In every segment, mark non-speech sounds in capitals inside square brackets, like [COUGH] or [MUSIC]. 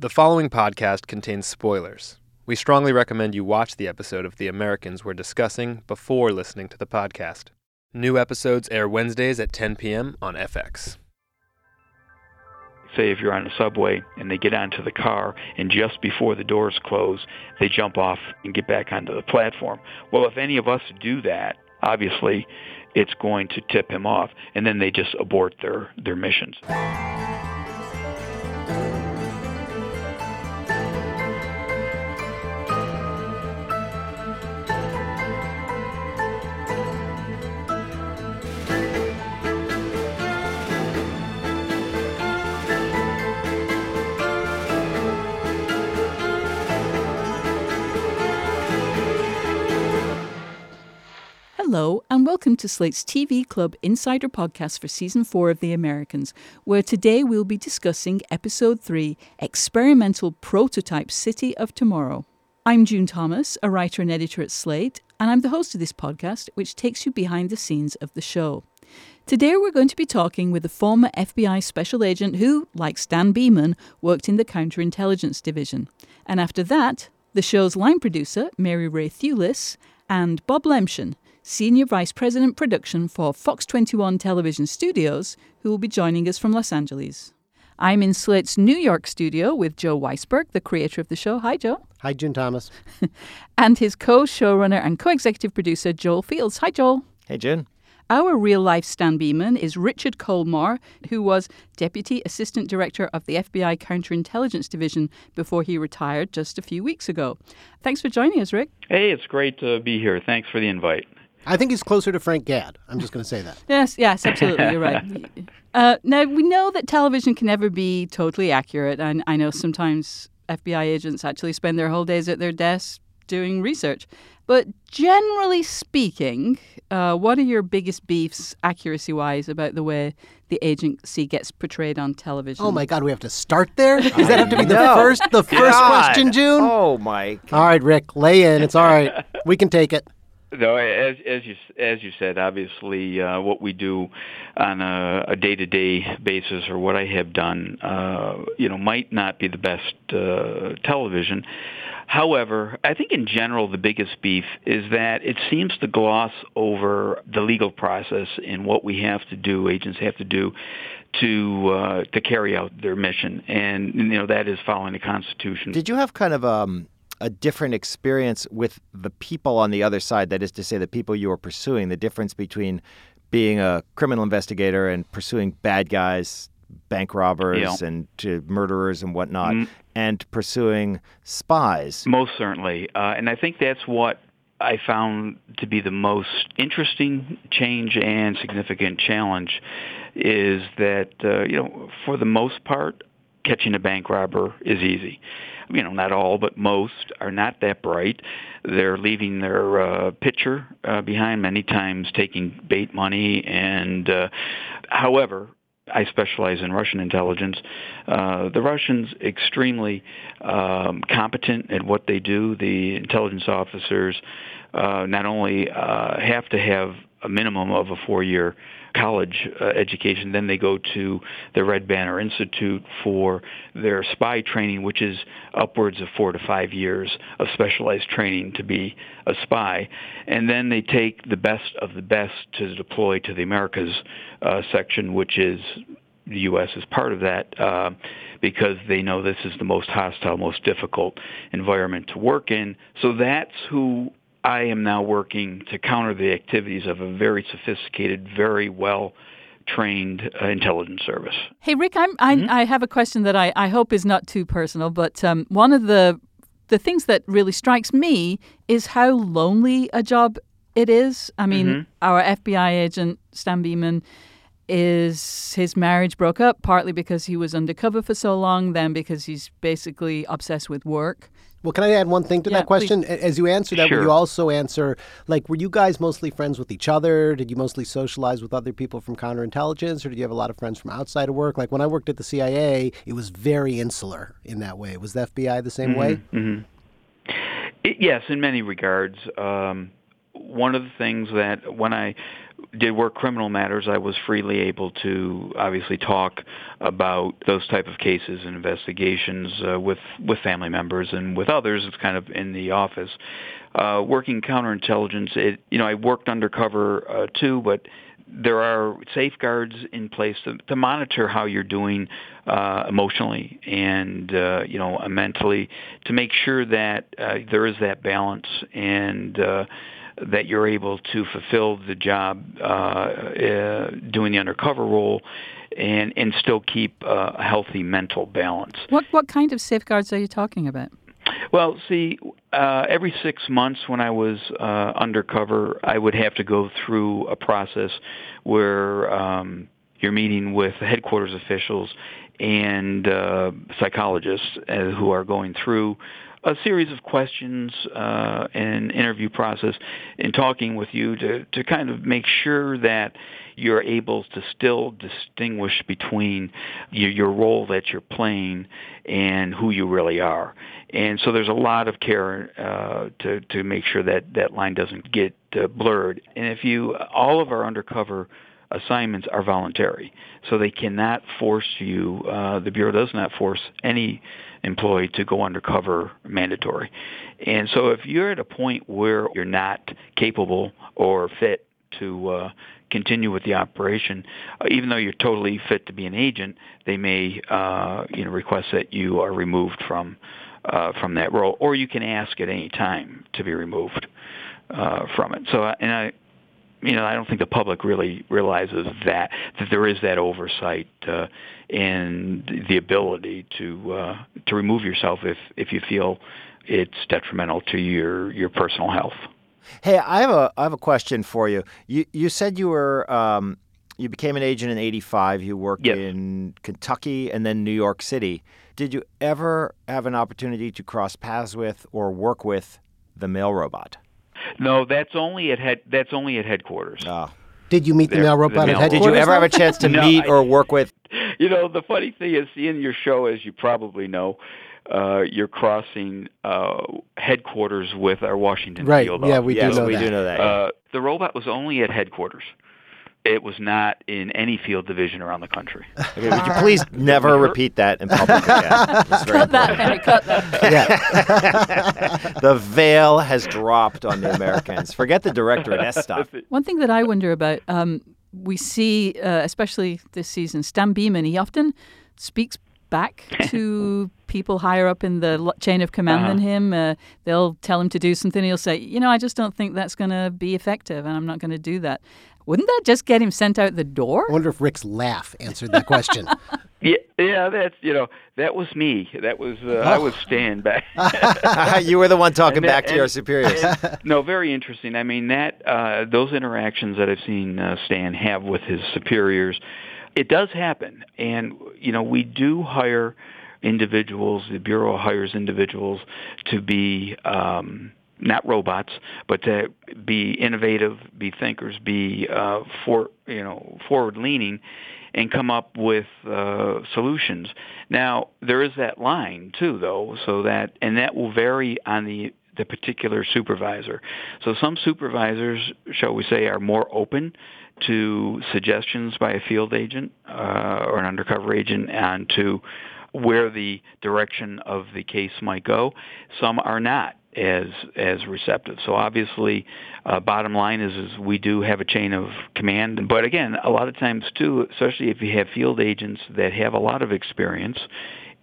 The following podcast contains spoilers. We strongly recommend you watch the episode of The Americans we're discussing before listening to the podcast. New episodes air Wednesdays at 10 p.m. on FX. say if you're on a subway and they get onto the car and just before the doors close they jump off and get back onto the platform well if any of us do that obviously it's going to tip him off and then they just abort their their missions Hello, and welcome to Slate's TV Club Insider Podcast for Season 4 of The Americans, where today we'll be discussing Episode 3 Experimental Prototype City of Tomorrow. I'm June Thomas, a writer and editor at Slate, and I'm the host of this podcast, which takes you behind the scenes of the show. Today we're going to be talking with a former FBI special agent who, like Stan Beeman, worked in the counterintelligence division. And after that, the show's line producer, Mary Rae Thewlis, and Bob Lemchen, Senior Vice President Production for Fox 21 Television Studios, who will be joining us from Los Angeles. I'm in Slate's New York studio with Joe Weisberg, the creator of the show. Hi, Joe. Hi, June Thomas. [LAUGHS] And his co showrunner and co executive producer, Joel Fields. Hi, Joel. Hey, Jen. Our real life Stan Beeman is Richard Kollmar, who was Deputy Assistant Director of the FBI Counterintelligence Division before he retired just a few weeks ago. Thanks for joining us, Rick. hey it's great to be here thanks for the invite I think he's closer to Frank Gaad. I'm just going to say that. [LAUGHS] Yes, yes, absolutely. You're right. [LAUGHS] Uh, now, we know that television can never be totally accurate, and I know sometimes FBI agents actually spend their whole days at their desks doing research. But generally speaking, uh, what are your biggest beefs, accuracy wise, about the way the agency gets portrayed on television? Oh my God, we have to start there. Does that have to be the [LAUGHS] No. first, the first God. question, June? Oh my. All right, Rick, lay in. It's all right. We can take it. No, as as you as you said, obviously, uh, what we do on a, day-to-day basis, or what I have done, uh, you know, might not be the best uh, television. However, I think in general the biggest beef is that it seems to gloss over the legal process and what we have to do, agents have to do to uh, to carry out their mission, and you know that is following the Constitution. Did you have kind of um, a different experience with the people on the other side? That is to say, the people you are pursuing. The difference between being a criminal investigator and pursuing bad guys, bank robbers, Yeah. and to murderers and whatnot, Mm. and pursuing spies. Most certainly, uh, and I think that's what I found to be the most interesting change and significant challenge is that uh, you know for the most part catching a bank robber is easy. You know, not all, but most are not that bright. They're leaving their uh, pitcher uh, behind many times, taking bait money, and uh, however, I specialize in Russian intelligence. Uh, the Russians extremely um, competent at what they do. The intelligence officers uh, not only uh, have to have a minimum of a four-year college uh, education, then they go to the Red Banner Institute for their spy training, which is upwards of four to five years of specialized training to be a spy, and then they take the best of the best to deploy to the Americas uh, section, which is the U.S. is part of that uh, because they know this is the most hostile, most difficult environment to work in. So that's who I am now working to counter the activities of a very sophisticated, very well trained uh, intelligence service. Hey, Rick, I'm, I, I have a question that I, I hope is not too personal, but um, one of the the things that really strikes me is how lonely a job it is. I mean, our FBI agent, Stan Beeman, is his marriage broke up partly because he was undercover for so long, then because he's basically obsessed with work. Well, can I add one thing to Yeah, that question? A- As you answer that, will you also answer, like, were you guys mostly friends with each other? Did you mostly socialize with other people from counterintelligence, or did you have a lot of friends from outside of work? Like, when I worked at the CIA, it was very insular in that way. Was the FBI the same way? hmm It, yes, in many regards. Um, one of the things that when I did work criminal matters, I was freely able to obviously talk about those type of cases and investigations uh, with with family members and with others. It's kind of in the office. Uh, working counterintelligence, it you know I worked undercover uh, too, but there are safeguards in place to, to monitor how you're doing uh, emotionally and uh, you know mentally to make sure that uh, there is that balance and uh, that you're able to fulfill the job uh, uh, doing the undercover role and and still keep uh, a healthy mental balance. What what kind of safeguards are you talking about? Well, see, uh, every six months when I was uh, undercover, I would have to go through a process where um, you're meeting with headquarters officials and uh, psychologists uh, who are going through a series of questions uh, and interview process in talking with you to, to kind of make sure that you're able to still distinguish between your, your role that you're playing and who you really are. And so there's a lot of care uh, to to make sure that that line doesn't get uh, blurred. And if you, all of our undercover assignments are voluntary, so they cannot force you. Uh, the bureau does not force any employee to go undercover mandatory. And so if you're at a point where you're not capable or fit to uh, continue with the operation, uh, even though you're totally fit to be an agent, they may uh, you know request that you are removed from uh, from that role, or you can ask at any time to be removed uh, from it. So, uh, and I, you know, I don't think the public really realizes that that there is that oversight uh, and the ability to uh, to remove yourself if if you feel it's detrimental to your your personal health. Hey, I have a I have a question for you. You you said you were um, you became an agent in '85. You worked Yes. in Kentucky and then New York City. Did you ever have an opportunity to cross paths with or work with the mail robot? No, that's only at head. That's only at headquarters. Oh. Did you meet the There- mail the robot at mail- headquarters? Did you ever have a chance to [LAUGHS] No, meet or work with? You know, the funny thing is, in your show, as you probably know, uh, you're crossing uh, headquarters with our Washington Right, field. yeah, office. we do yes, know we that. do know that. yeah. Uh, the robot was only at headquarters. It was not in any field division around the country. [LAUGHS] Okay, would you please [LAUGHS] never repeat that in public again? [LAUGHS] Cut that, important. Henry, cut that. Yeah. the veil has dropped on the Americans. Forget the director and S stuff. One thing that I wonder about, um, we see, uh, especially this season, Stan Beeman, he often speaks back to people higher up in the chain of command than him. Uh, they'll tell him to do something. He'll say, you know, I just don't think that's going to be effective and I'm not going to do that. Wouldn't that just get him sent out the door? I wonder if Rick's laugh answered that question. [LAUGHS] Yeah, yeah, that's you know that was me. That was uh, I was Stan back. [LAUGHS] [LAUGHS] you were the one talking that- back to your superiors. and- no, very interesting. I mean that uh, those interactions that I've seen uh, Stan have with his superiors, it does happen, and you know we do hire individuals. The bureau hires individuals to be. Um, not robots, but to be innovative, be thinkers, be uh, for you know forward leaning, and come up with uh, solutions. Now there is that line too, though, so that and that will vary on the the particular supervisor. So some supervisors, shall we say, are more open to suggestions by a field agent uh, or an undercover agent and to where the direction of the case might go. Some are not as as receptive. So obviously, uh, bottom line is is we do have a chain of command. But again, a lot of times too, especially if you have field agents that have a lot of experience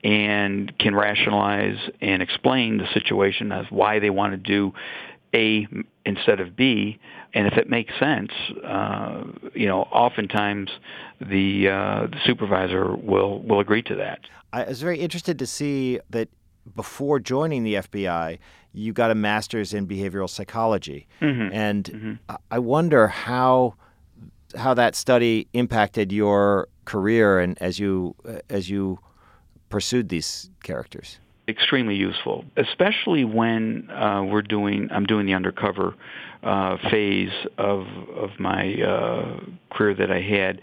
and can rationalize and explain the situation as why they want to do A instead of B, and if it makes sense, uh, you know, oftentimes the uh, the supervisor will will agree to that. I was very interested to see that before joining the FBI, you got a master's in behavioral psychology, Mhm. and Mhm. I- I wonder how how that study impacted your career and as you as you pursued these characters. extremely useful, especially when uh, we're doing. I'm doing the undercover uh, phase of of my uh, career that I had,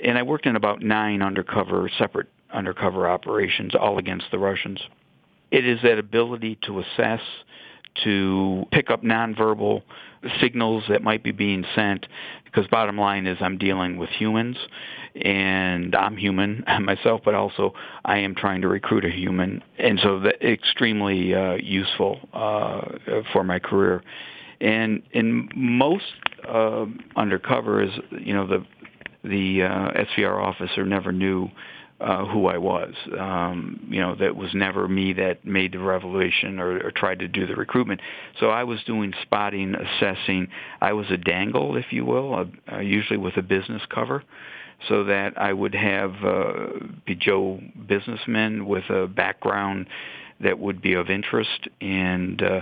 and I worked in about nine undercover separate undercover operations, all against the Russians. It is that ability to assess, to pick up nonverbal signals that might be being sent because bottom line is I'm dealing with humans and I'm human [LAUGHS] myself, but also I am trying to recruit a human, and so that extremely uh, useful uh, for my career. And in most uh, undercovers, you know, the the uh, SVR officer never knew uh, who I was. Um, you know, that was never me that made the revelation or, or tried to do the recruitment. So I was doing spotting, assessing. I was a dangle, if you will, uh, usually with a business cover so that I would have uh, be Joe businessmen with a background that would be of interest. And uh,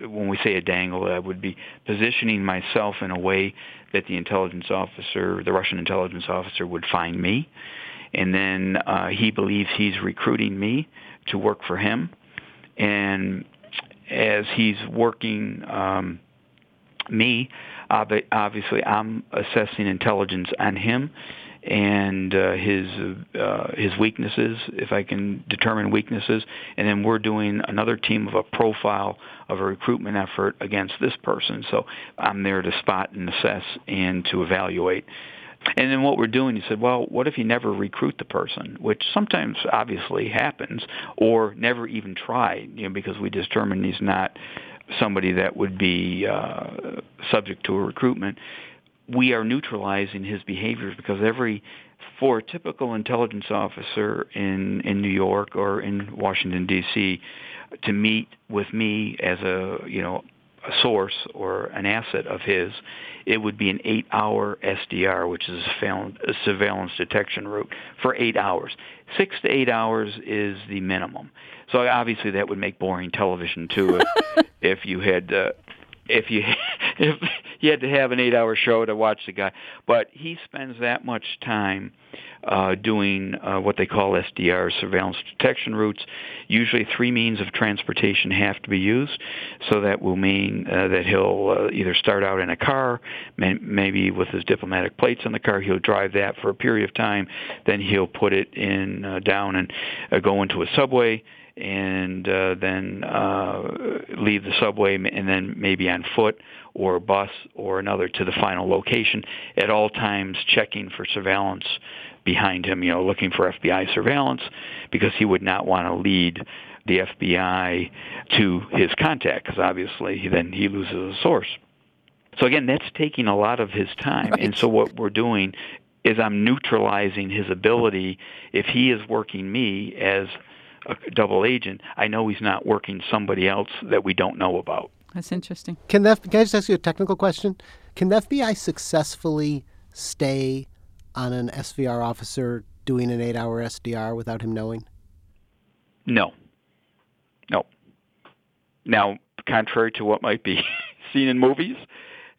when we say a dangle, I would be positioning myself in a way that the intelligence officer, the Russian intelligence officer, would find me. And then uh, he believes he's recruiting me to work for him. And as he's working um, me, obviously I'm assessing intelligence on him and uh, his uh, his weaknesses, if I can determine weaknesses, and then we're doing another team of a profile of a recruitment effort against this person. So I'm there to spot and assess and to evaluate. And then what we're doing, he said, well, what if you never recruit the person, which sometimes obviously happens, or never even try, you know, because we determine he's not somebody that would be uh, subject to a recruitment we are neutralizing his behaviors because every for a typical intelligence officer in in New York or in Washington D.C. to meet with me as a you know a source or an asset of his, it would be an eight-hour SDR, which is found a surveillance detection route, for eight hours. Six to eight hours is the minimum. So obviously that would make boring television too if, [LAUGHS] if you had uh, if you [LAUGHS] if you had to have an eight hour show to watch the guy but he spends that much time uh, doing uh, what they call SDR surveillance detection routes. Usually three means of transportation have to be used. So that will mean uh, that he'll uh, either start out in a car may, maybe with his diplomatic plates on the car he'll drive that for a period of time then he'll put it in uh, down and uh, go into a subway and uh, then uh, leave the subway and then maybe on foot or a bus or another to the final location at all times checking for surveillance behind him, you know, looking for FBI surveillance because he would not want to lead the FBI to his contact because obviously then he loses a source. So again, that's taking a lot of his time. Right. And so what we're doing is I'm neutralizing his ability if he is working me as a double agent, I know he's not working somebody else that we don't know about. That's interesting. Can the, can I just ask you a technical question? Can the FBI successfully stay on an SVR officer doing an eight-hour SDR without him knowing? No. No. Now, contrary to what might be [LAUGHS] seen in movies,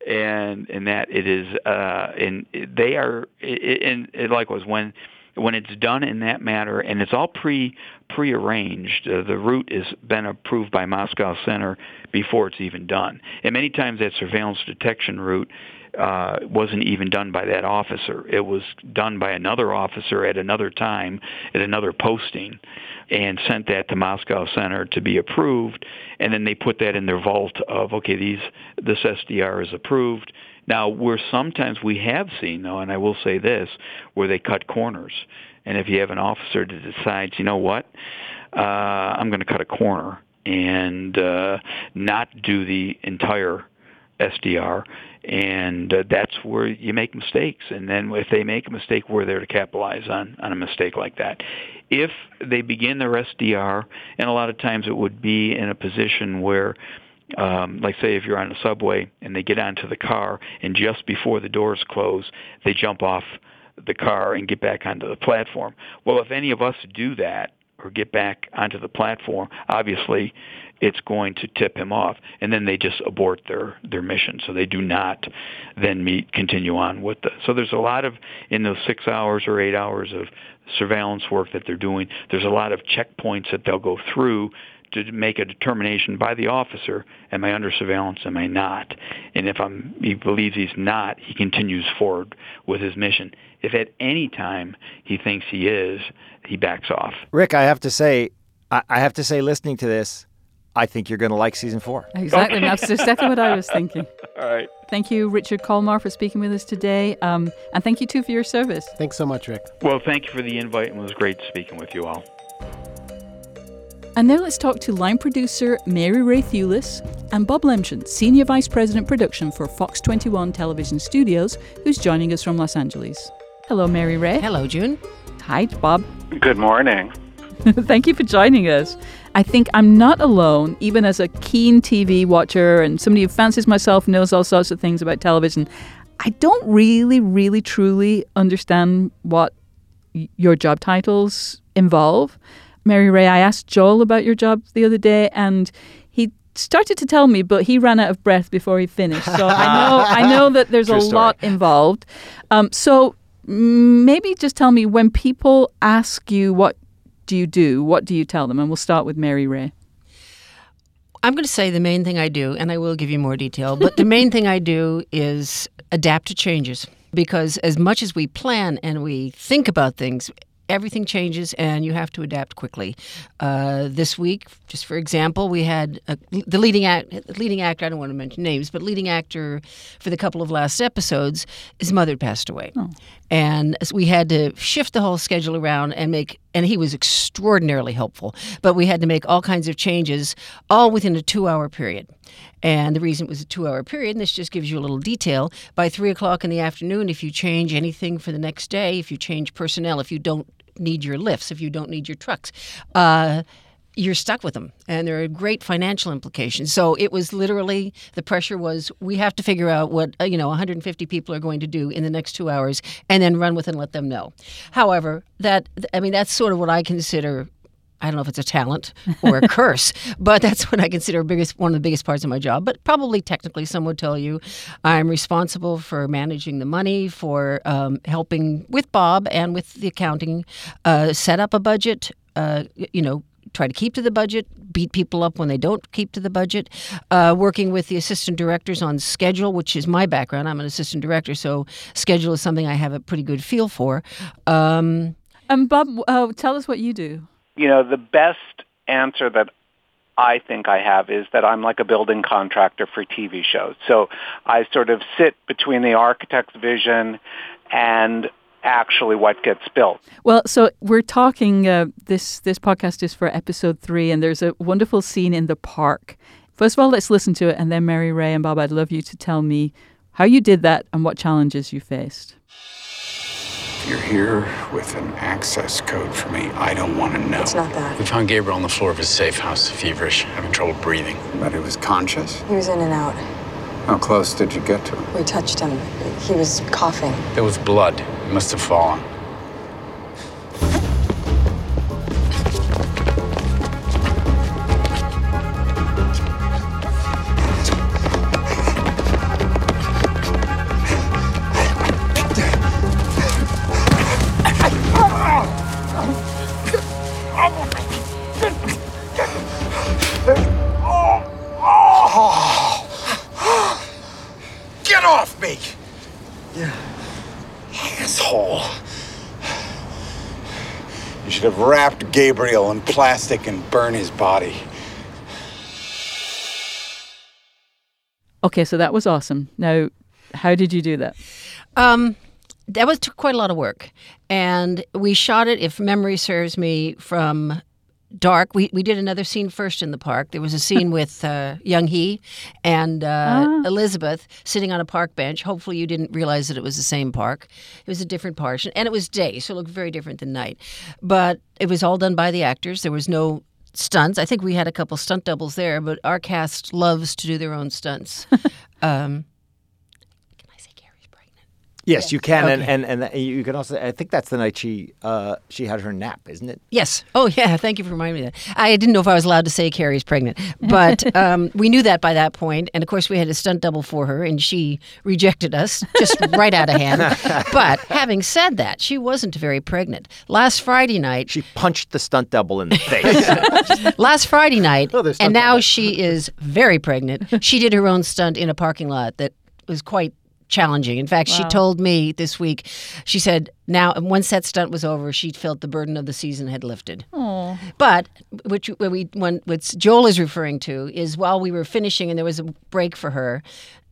and in that it is, uh, and they are, and likewise when when it's done in that manner and it's all pre prearranged, uh, the route has been approved by Moscow Center before it's even done. And many times that surveillance detection route uh, wasn't even done by that officer. It was done by another officer at another time at another posting and sent that to Moscow Center to be approved. And then they put that in their vault of, okay, these this SDR is approved now, where sometimes we have seen, though, and I will say this, where they cut corners. And if you have an officer that decides, you know what, uh, I'm going to cut a corner and uh, not do the entire SDR, and uh, that's where you make mistakes. And then if they make a mistake, we're there to capitalize on on a mistake like that. If they begin their SDR, and a lot of times it would be in a position where um, like say if you're on a subway and they get onto the car and just before the doors close, they jump off the car and get back onto the platform. Well, if any of us do that or get back onto the platform, obviously it's going to tip him off. And then they just abort their their mission. So they do not then meet continue on with the so there's a lot of in those 6 hours or 8 hours of surveillance work that they're doing there's a lot of checkpoints that they'll go through to make a determination by the officer, am I under surveillance, am I not? And if I'm, he believes he's not, he continues forward with his mission. If at any time he thinks he is, he backs off. Rick, I have to say, I have to say, listening to this, I think you're going to like season four. Exactly. That's exactly what I was thinking. [LAUGHS] All right. Thank you, Richard Kollmar, for speaking with us today. Um, and thank you, too, for your service. Thanks so much, Rick. Well, thank you for the invite, and it was great speaking with you all. And now let's talk to line producer Mary Rae Thewlis and Bob Lemchen, Senior Vice President Production for Fox 21 Television Studios, who's joining us from Los Angeles. Hello, Mary Rae. Hello, June. Hi, Bob. Good morning. [LAUGHS] Thank you for joining us. I think I'm not alone, even as a keen TV watcher and somebody who fancies myself, knows all sorts of things about television. I don't really, really, truly understand what your job titles involve. Mary Rae, I asked Joel about your job the other day, and he started to tell me, but he ran out of breath before he finished. So I know, I [LAUGHS] know that there's True a story. lot involved. Um, so maybe just tell me when people ask you what do you do, what do you tell them? And we'll start with Mary Rae. I'm going to say the main thing I do, and I will give you more detail, but the main thing I do is adapt to changes. Because as much as we plan and we think about things, everything changes and you have to adapt quickly. Uh, this week, just for example, we had a, the leading act, leading actor. I don't want to mention names, but leading actor for the couple of last episodes, his mother passed away, and so we had to shift the whole schedule around and make. And he was extraordinarily helpful, but we had to make all kinds of changes, all within a two-hour period. And the reason it was a two hour period, and this just gives you a little detail, by three o'clock in the afternoon, if you change anything for the next day, if you change personnel, if you don't need your lifts, if you don't need your trucks, uh, you're stuck with them. And there are great financial implications. So it was literally the pressure was we have to figure out what, uh, you know, 150 people are going to do in the next two hours and then run with and let them know. However, that, I mean, that's sort of what I consider I don't know if it's a talent or a [LAUGHS] curse, but that's what I consider biggest one of the biggest parts of my job. But probably technically, some would tell you I'm responsible for managing the money, for um, helping with Bob and with the accounting, uh, set up a budget. Uh, you know, try to keep to the budget, beat people up when they don't keep to the budget, uh, working with the assistant directors on schedule, which is my background. I'm an assistant director, so schedule is something I have a pretty good feel for. Um, And Bob, uh, tell us what you do. You know, the best answer that I think I have is that I'm like a building contractor for TV shows. So I sort of sit between the architect's vision and actually what gets built. Well, so we're talking. Uh, this this podcast is for episode three, and there's a wonderful scene in the park. First of all, let's listen to it, and then Mary Rae and Bob, I'd love you to tell me how you did that and what challenges you faced. You're here with an access code for me. I don't want to know. It's not that. We found Gabriel on the floor of his safe house, feverish, having trouble breathing. But he was conscious. He was in and out. How close did you get to him? We touched him. He was coughing. There was blood. He must have fallen. Get off me! Asshole. You should have wrapped Gabriel in plastic and burned his body. Okay, so that was awesome. Now, how did you do that? Um, that was took quite a lot of work, and we shot it. If memory serves me, from dark. We we did another scene first in the park. There was a scene [LAUGHS] with uh, Young Hee and uh, Elizabeth sitting on a park bench. Hopefully, you didn't realize that it was the same park. It was a different part, and it was day, so it looked very different than night. But it was all done by the actors. There was no stunts. I think we had a couple stunt doubles there, but our cast loves to do their own stunts. [LAUGHS] um, can I say Carrie's pregnant? Yes, you can, Okay. and, and and you can also. I think that's the night she uh, she had her nap, isn't it? Yes. Oh, yeah. Thank you for reminding me that. I didn't know if I was allowed to say Keri's pregnant, but [LAUGHS] um, we knew that by that point. And of course, we had a stunt double for her, and she rejected us just right out of hand. [LAUGHS] But having said that, she wasn't very pregnant. Last Friday night, She punched the stunt double in the [LAUGHS] face. last Friday night, Oh, and stunt now double. she is very pregnant. She did her own stunt in a parking lot that was quite challenging. In fact, she told me this week, she said, now once that stunt was over, she felt the burden of the season had lifted. Oh, But which what we when what Joel is referring to is while we were finishing and there was a break for her,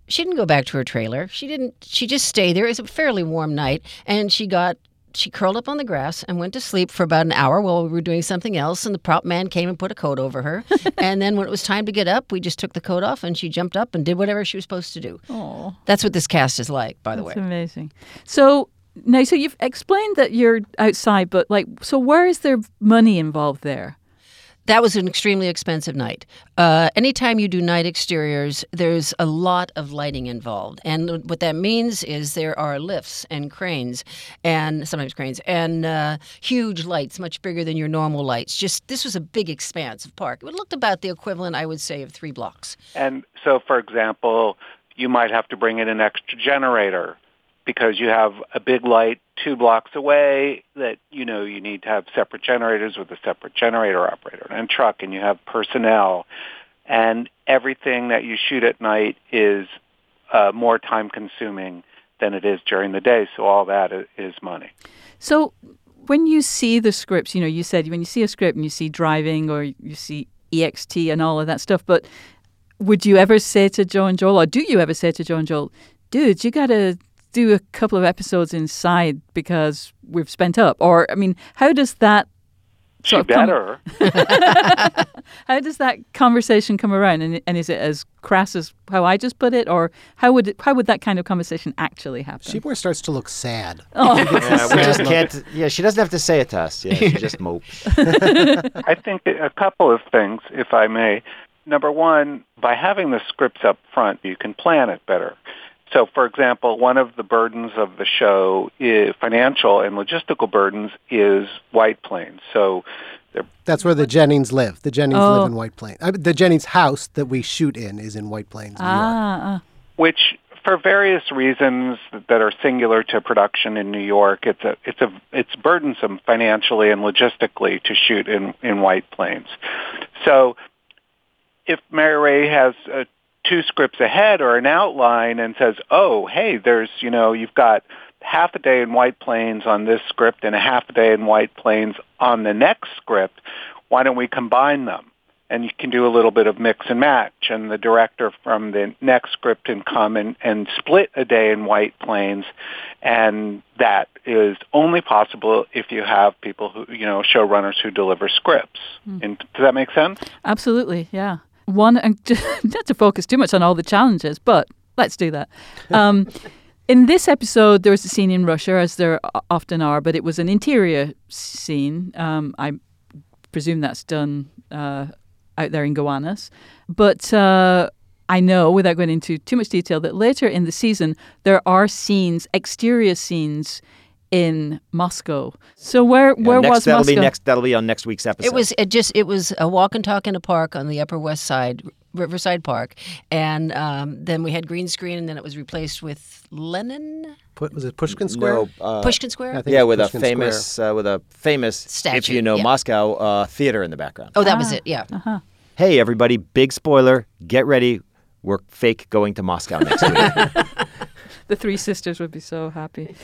she didn't go back to her trailer. She didn't. She just stayed there. It was a fairly warm night, and she got. She curled up on the grass and went to sleep for about an hour while we were doing something else. And the prop man came and put a coat over her. [LAUGHS] and then when it was time to get up, we just took the coat off and she jumped up and did whatever she was supposed to do. oh, That's what this cast is like, by the that's way. amazing. So now, so you've explained that you're outside, but like, so where is there money involved there? That was an extremely expensive night. Uh, anytime you do night exteriors, there's a lot of lighting involved. And what that means is there are lifts and cranes, and sometimes cranes, and uh, huge lights, much bigger than your normal lights. Just this was a big expanse of park. It looked about the equivalent, I would say, of three blocks. And so, for example, you might have to bring in an extra generator because you have a big light two blocks away that you know you need to have separate generators with a separate generator operator and truck and you have personnel. And everything that you shoot at night is uh, more time consuming than it is during the day so all that is money. So when you see the scripts, you know, you said when you see a script and you see driving or you see EXT and all of that stuff, but would you ever say to Joe and Joel, or do you ever say to Joe and Joel, dudes, you got to do a couple of episodes inside because we've spent up? Or, I mean, how does that she sort of come- better [LAUGHS] how does that conversation come around? And, and is it as crass as how I just put it, or how would it, how would that kind of conversation actually happen? Shebor starts to look sad. [LAUGHS] Oh. Yeah, we just can't. Yeah, she doesn't have to say it to us. Yeah, she just mopes. [LAUGHS] I think a couple of things, if I may. Number one, by having the scripts up front, you can plan it better. So, for example, one of the burdens of the show, is, financial and logistical burdens, is White Plains. So, That's where the Jennings live. The Jennings Oh. live in White Plains. I, the Jennings house that we shoot in is in White Plains, New York. ah, ah. which for various reasons that are singular to production in New York, it's a it's a it's burdensome financially and logistically to shoot in in White Plains. So if Mary Rae has uh, two scripts ahead or an outline and says, "Oh, hey, there's you know you've got half a day in White Plains on this script and a half a day in White Plains on the next script, why don't we combine them?" and you can do a little bit of mix and match. And the director from the next script can come and, and split a day in White Plains, and that is only possible if you have people who you know showrunners who deliver scripts. Hmm. And does that make sense? Absolutely, yeah. One, and [LAUGHS] not to focus too much on all the challenges, but let's do that. Um, [LAUGHS] in this episode, there was a scene in Russia, as there often are, but it was an interior scene. Um, I presume that's done uh, out there in Gowanus. But uh, I know, without going into too much detail, that later in the season, there are scenes, exterior scenes in Moscow. So where, Yeah, where next, was that'll Moscow? be next. That'll be on next week's episode. It was it just it was a walk and talk in a park on the Upper West Side, Riverside Park, and um, then we had green screen, and then it was replaced with Lenin Put, was it Pushkin Square? no. Uh, Pushkin Square. I think yeah, it's with a Pushkin famous, uh, with a famous, if Statue, you know yeah. Moscow, uh, theater in the background. Oh, that was it. Yeah. Hey, everybody! Big spoiler. Get ready. We're fake going to Moscow next week. [LAUGHS] [LAUGHS] The three sisters would be so happy.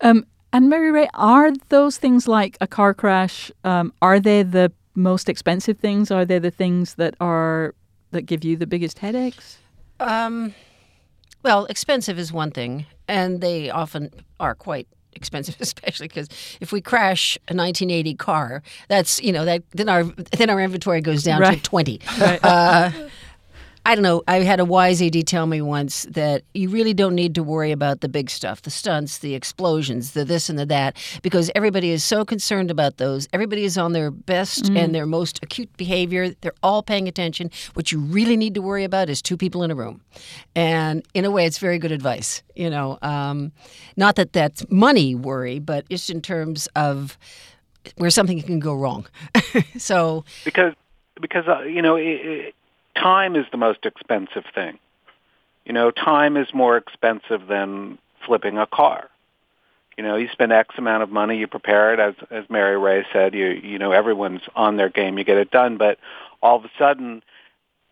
Um, and Mary Ray, are those things like a car crash? Um, are they the most expensive things? Are they the things that are that give you the biggest headaches? Um, well, expensive is one thing, and they often are quite expensive, [LAUGHS] especially because if we crash a 1980 car, that's you know that then our then our inventory goes down Right. to 20. Right. Uh, I don't know. I had a wise AD tell me once that you really don't need to worry about the big stuff, the stunts, the explosions, the this and the that, because everybody is so concerned about those. Everybody is on their best and their most acute behavior. They're all paying attention. What you really need to worry about is two people in a room. And in a way, it's very good advice. You know, um, not that that's money worry, but it's in terms of where something can go wrong. [LAUGHS] so because because uh, you know it, it, time is the most expensive thing. You know, time is more expensive than flipping a car. You know, you spend X amount of money, you prepare it, as as Mary Rae said. You you know, everyone's on their game, you get it done. But all of a sudden,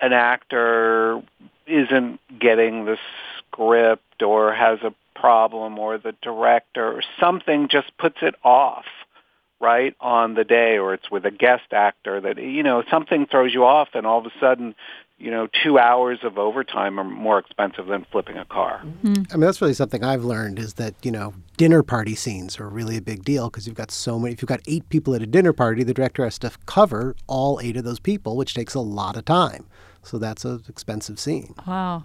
an actor isn't getting the script or has a problem or the director or something just puts it off right on the day or it's with a guest actor that you know something throws you off and all of a sudden you know two hours of overtime are more expensive than flipping a car. Mm-hmm. i mean that's really something i've learned is that you know dinner party scenes are really a big deal because you've got so many if you've got eight people at a dinner party the director has to cover all eight of those people which takes a lot of time. So that's an expensive scene. Wow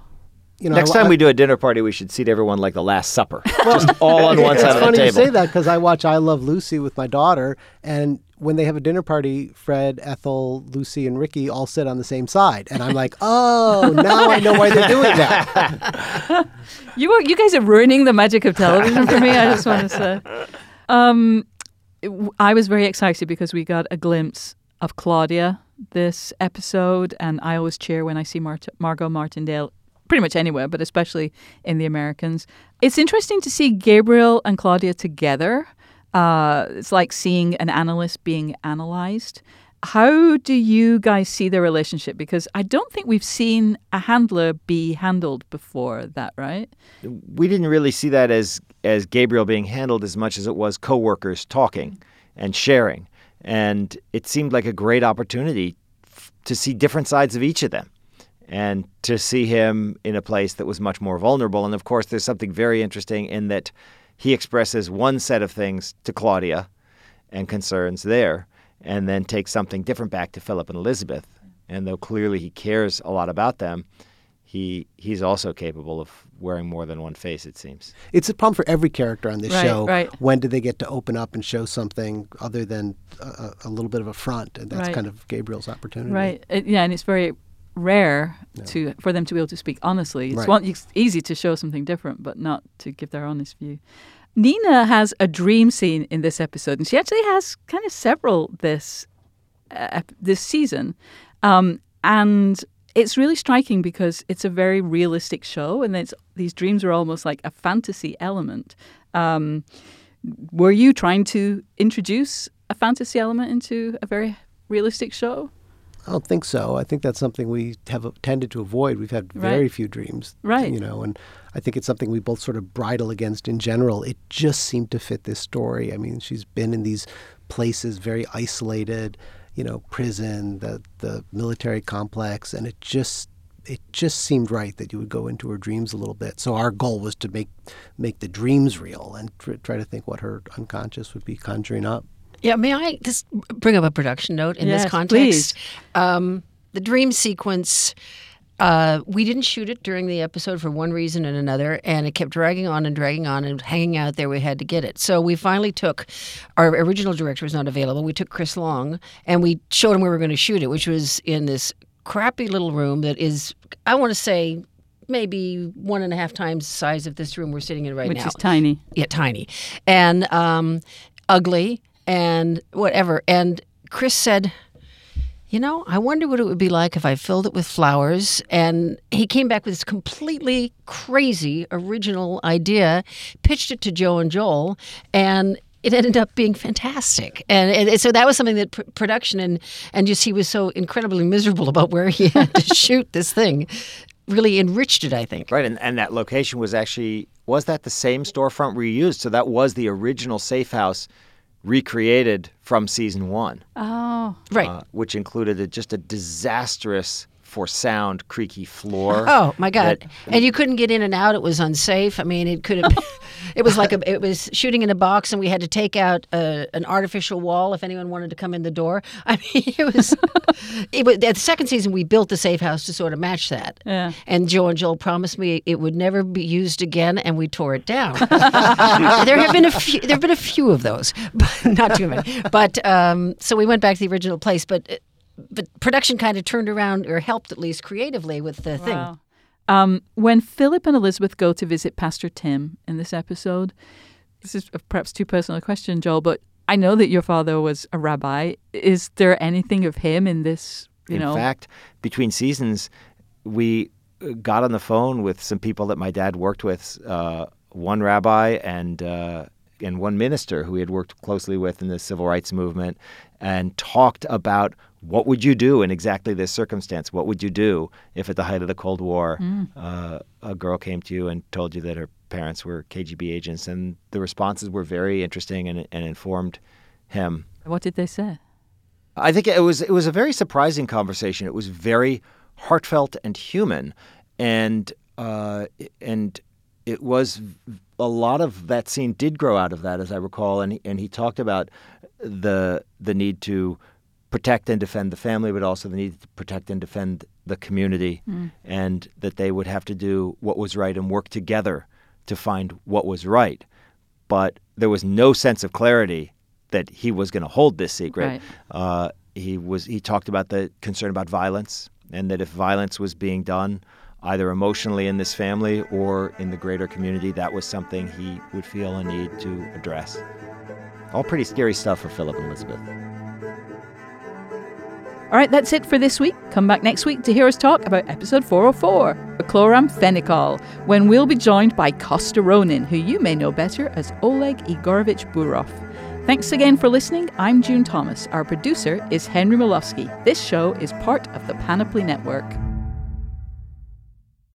you know, Next time I, we do a dinner party, we should seat everyone like the Last Supper, [LAUGHS] well, just all on one side of the table. It's funny you say that because I watch I Love Lucy with my daughter, and when they have a dinner party, Fred, Ethel, Lucy, and Ricky all sit on the same side, and I'm like, [LAUGHS] oh, now I know why they're doing that. [LAUGHS] you are, you guys are ruining the magic of television for me. I just want to say, um, I was very excited because we got a glimpse of Claudia this episode, and I always cheer when I see Mar- Margot Martindale pretty much anywhere, but especially in the Americans. It's interesting to see Gabriel and Claudia together. Uh, it's like seeing an analyst being analyzed. How do you guys see their relationship? Because I don't think we've seen a handler be handled before that, right? We didn't really see that as as Gabriel being handled as much as it was coworkers talking and sharing. And it seemed like a great opportunity f- to see different sides of each of them and to see him in a place that was much more vulnerable. And of course, there's something very interesting in that he expresses one set of things to Claudia and concerns there, and then takes something different back to Philip and Elizabeth. And though clearly he cares a lot about them, he he's also capable of wearing more than one face. It seems it's a problem for every character on this right, show. Right. When do they get to open up and show something other than a, a little bit of a front? And that's right. kind of Gabriel's opportunity. Right. It, yeah, and it's very rare to for them to be able to speak honestly. It's, right. one, it's easy to show something different, but not to give their honest view. Nina has a dream scene in this episode, and she actually has kind of several this uh, this season, um, and it's really striking because it's a very realistic show, and it's these dreams are almost like a fantasy element. Um, were you trying to introduce a fantasy element into a very realistic show? I don't think so. I think that's something we have tended to avoid. We've had very right. few dreams, right? You know, and I think it's something we both sort of bridle against in general. It just seemed to fit this story. I mean, she's been in these places, very isolated, you know, prison, the the military complex, and it just it just seemed right that you would go into her dreams a little bit. So our goal was to make make the dreams real and try to think what her unconscious would be conjuring up. Yeah, may I just bring up a production note in yes, this context? Please. Um, the dream sequence. Uh, we didn't shoot it during the episode for one reason and another, and it kept dragging on and dragging on and hanging out there. We had to get it. So we finally took our original director was not available. We took Chris Long and we showed him where we were going to shoot it, which was in this crappy little room that is, I want to say, maybe one and a half times the size of this room we're sitting in right which now. Which is tiny. Yeah, tiny. And um, ugly and whatever. And Chris said, you know, I wonder what it would be like if I filled it with flowers. And he came back with this completely crazy original idea, pitched it to Joe and Joel, and it ended up being fantastic. And, and so that was something that pr- production and and just he was so incredibly miserable about where he [LAUGHS] had to shoot this thing really enriched it, I think. Right, and, and that location was actually was that the same storefront we used? So that was the original safe house recreated from season one. Oh, right. Uh, which included a, just a disastrous for sound creaky floor. [LAUGHS] Oh my god! That, and you couldn't get in and out. It was unsafe. I mean, it could have. [LAUGHS] it was like a, it was shooting in a box, and we had to take out a, an artificial wall if anyone wanted to come in the door. I mean, it was. [LAUGHS] it was at the second season. We built the safe house to sort of match that. Yeah. And Joe and Joel promised me it would never be used again, and we tore it down. there have been a few. There have been a few of those, but not too many. But um, so we went back to the original place, but but production kind of turned around or helped at least creatively with the wow. thing. Um, when Philip and Elizabeth go to visit Pastor Tim in this episode, this is perhaps too personal a question, Joel, but I know that your father was a rabbi. Is there anything of him in this? You in know? fact, between seasons, we uh, got on the phone with some people that my dad worked with, uh, one rabbi and uh, and one minister who he had worked closely with in the civil rights movement and talked about what would you do in exactly this circumstance? What would you do if at the height of the Cold War Mm. uh, a girl came to you and told you that her parents were KGB agents? And the responses were very interesting and, and informed him. What did they say? I think it was it was a very surprising conversation. It was very heartfelt and human, and uh, and it was a lot of that scene did grow out of that, as I recall. And he, and he talked about the the need to protect and defend the family, but also the need to protect and defend the community, Mm. and that they would have to do what was right and work together to find what was right. But there was no sense of clarity that he was going to hold this secret. Right. Uh, he was he talked about the concern about violence and that if violence was being done either emotionally in this family or in the greater community, that was something he would feel a need to address. All pretty scary stuff for Philip and Elizabeth. All right, that's it for this week. Come back next week to hear us talk about episode 404, chloramphenicol, when we'll be joined by Costa Ronin, who you may know better as Oleg Igorovich Burov. Thanks again for listening. I'm June Thomas. Our producer is Henry Molofsky. This show is part of the Panoply Network.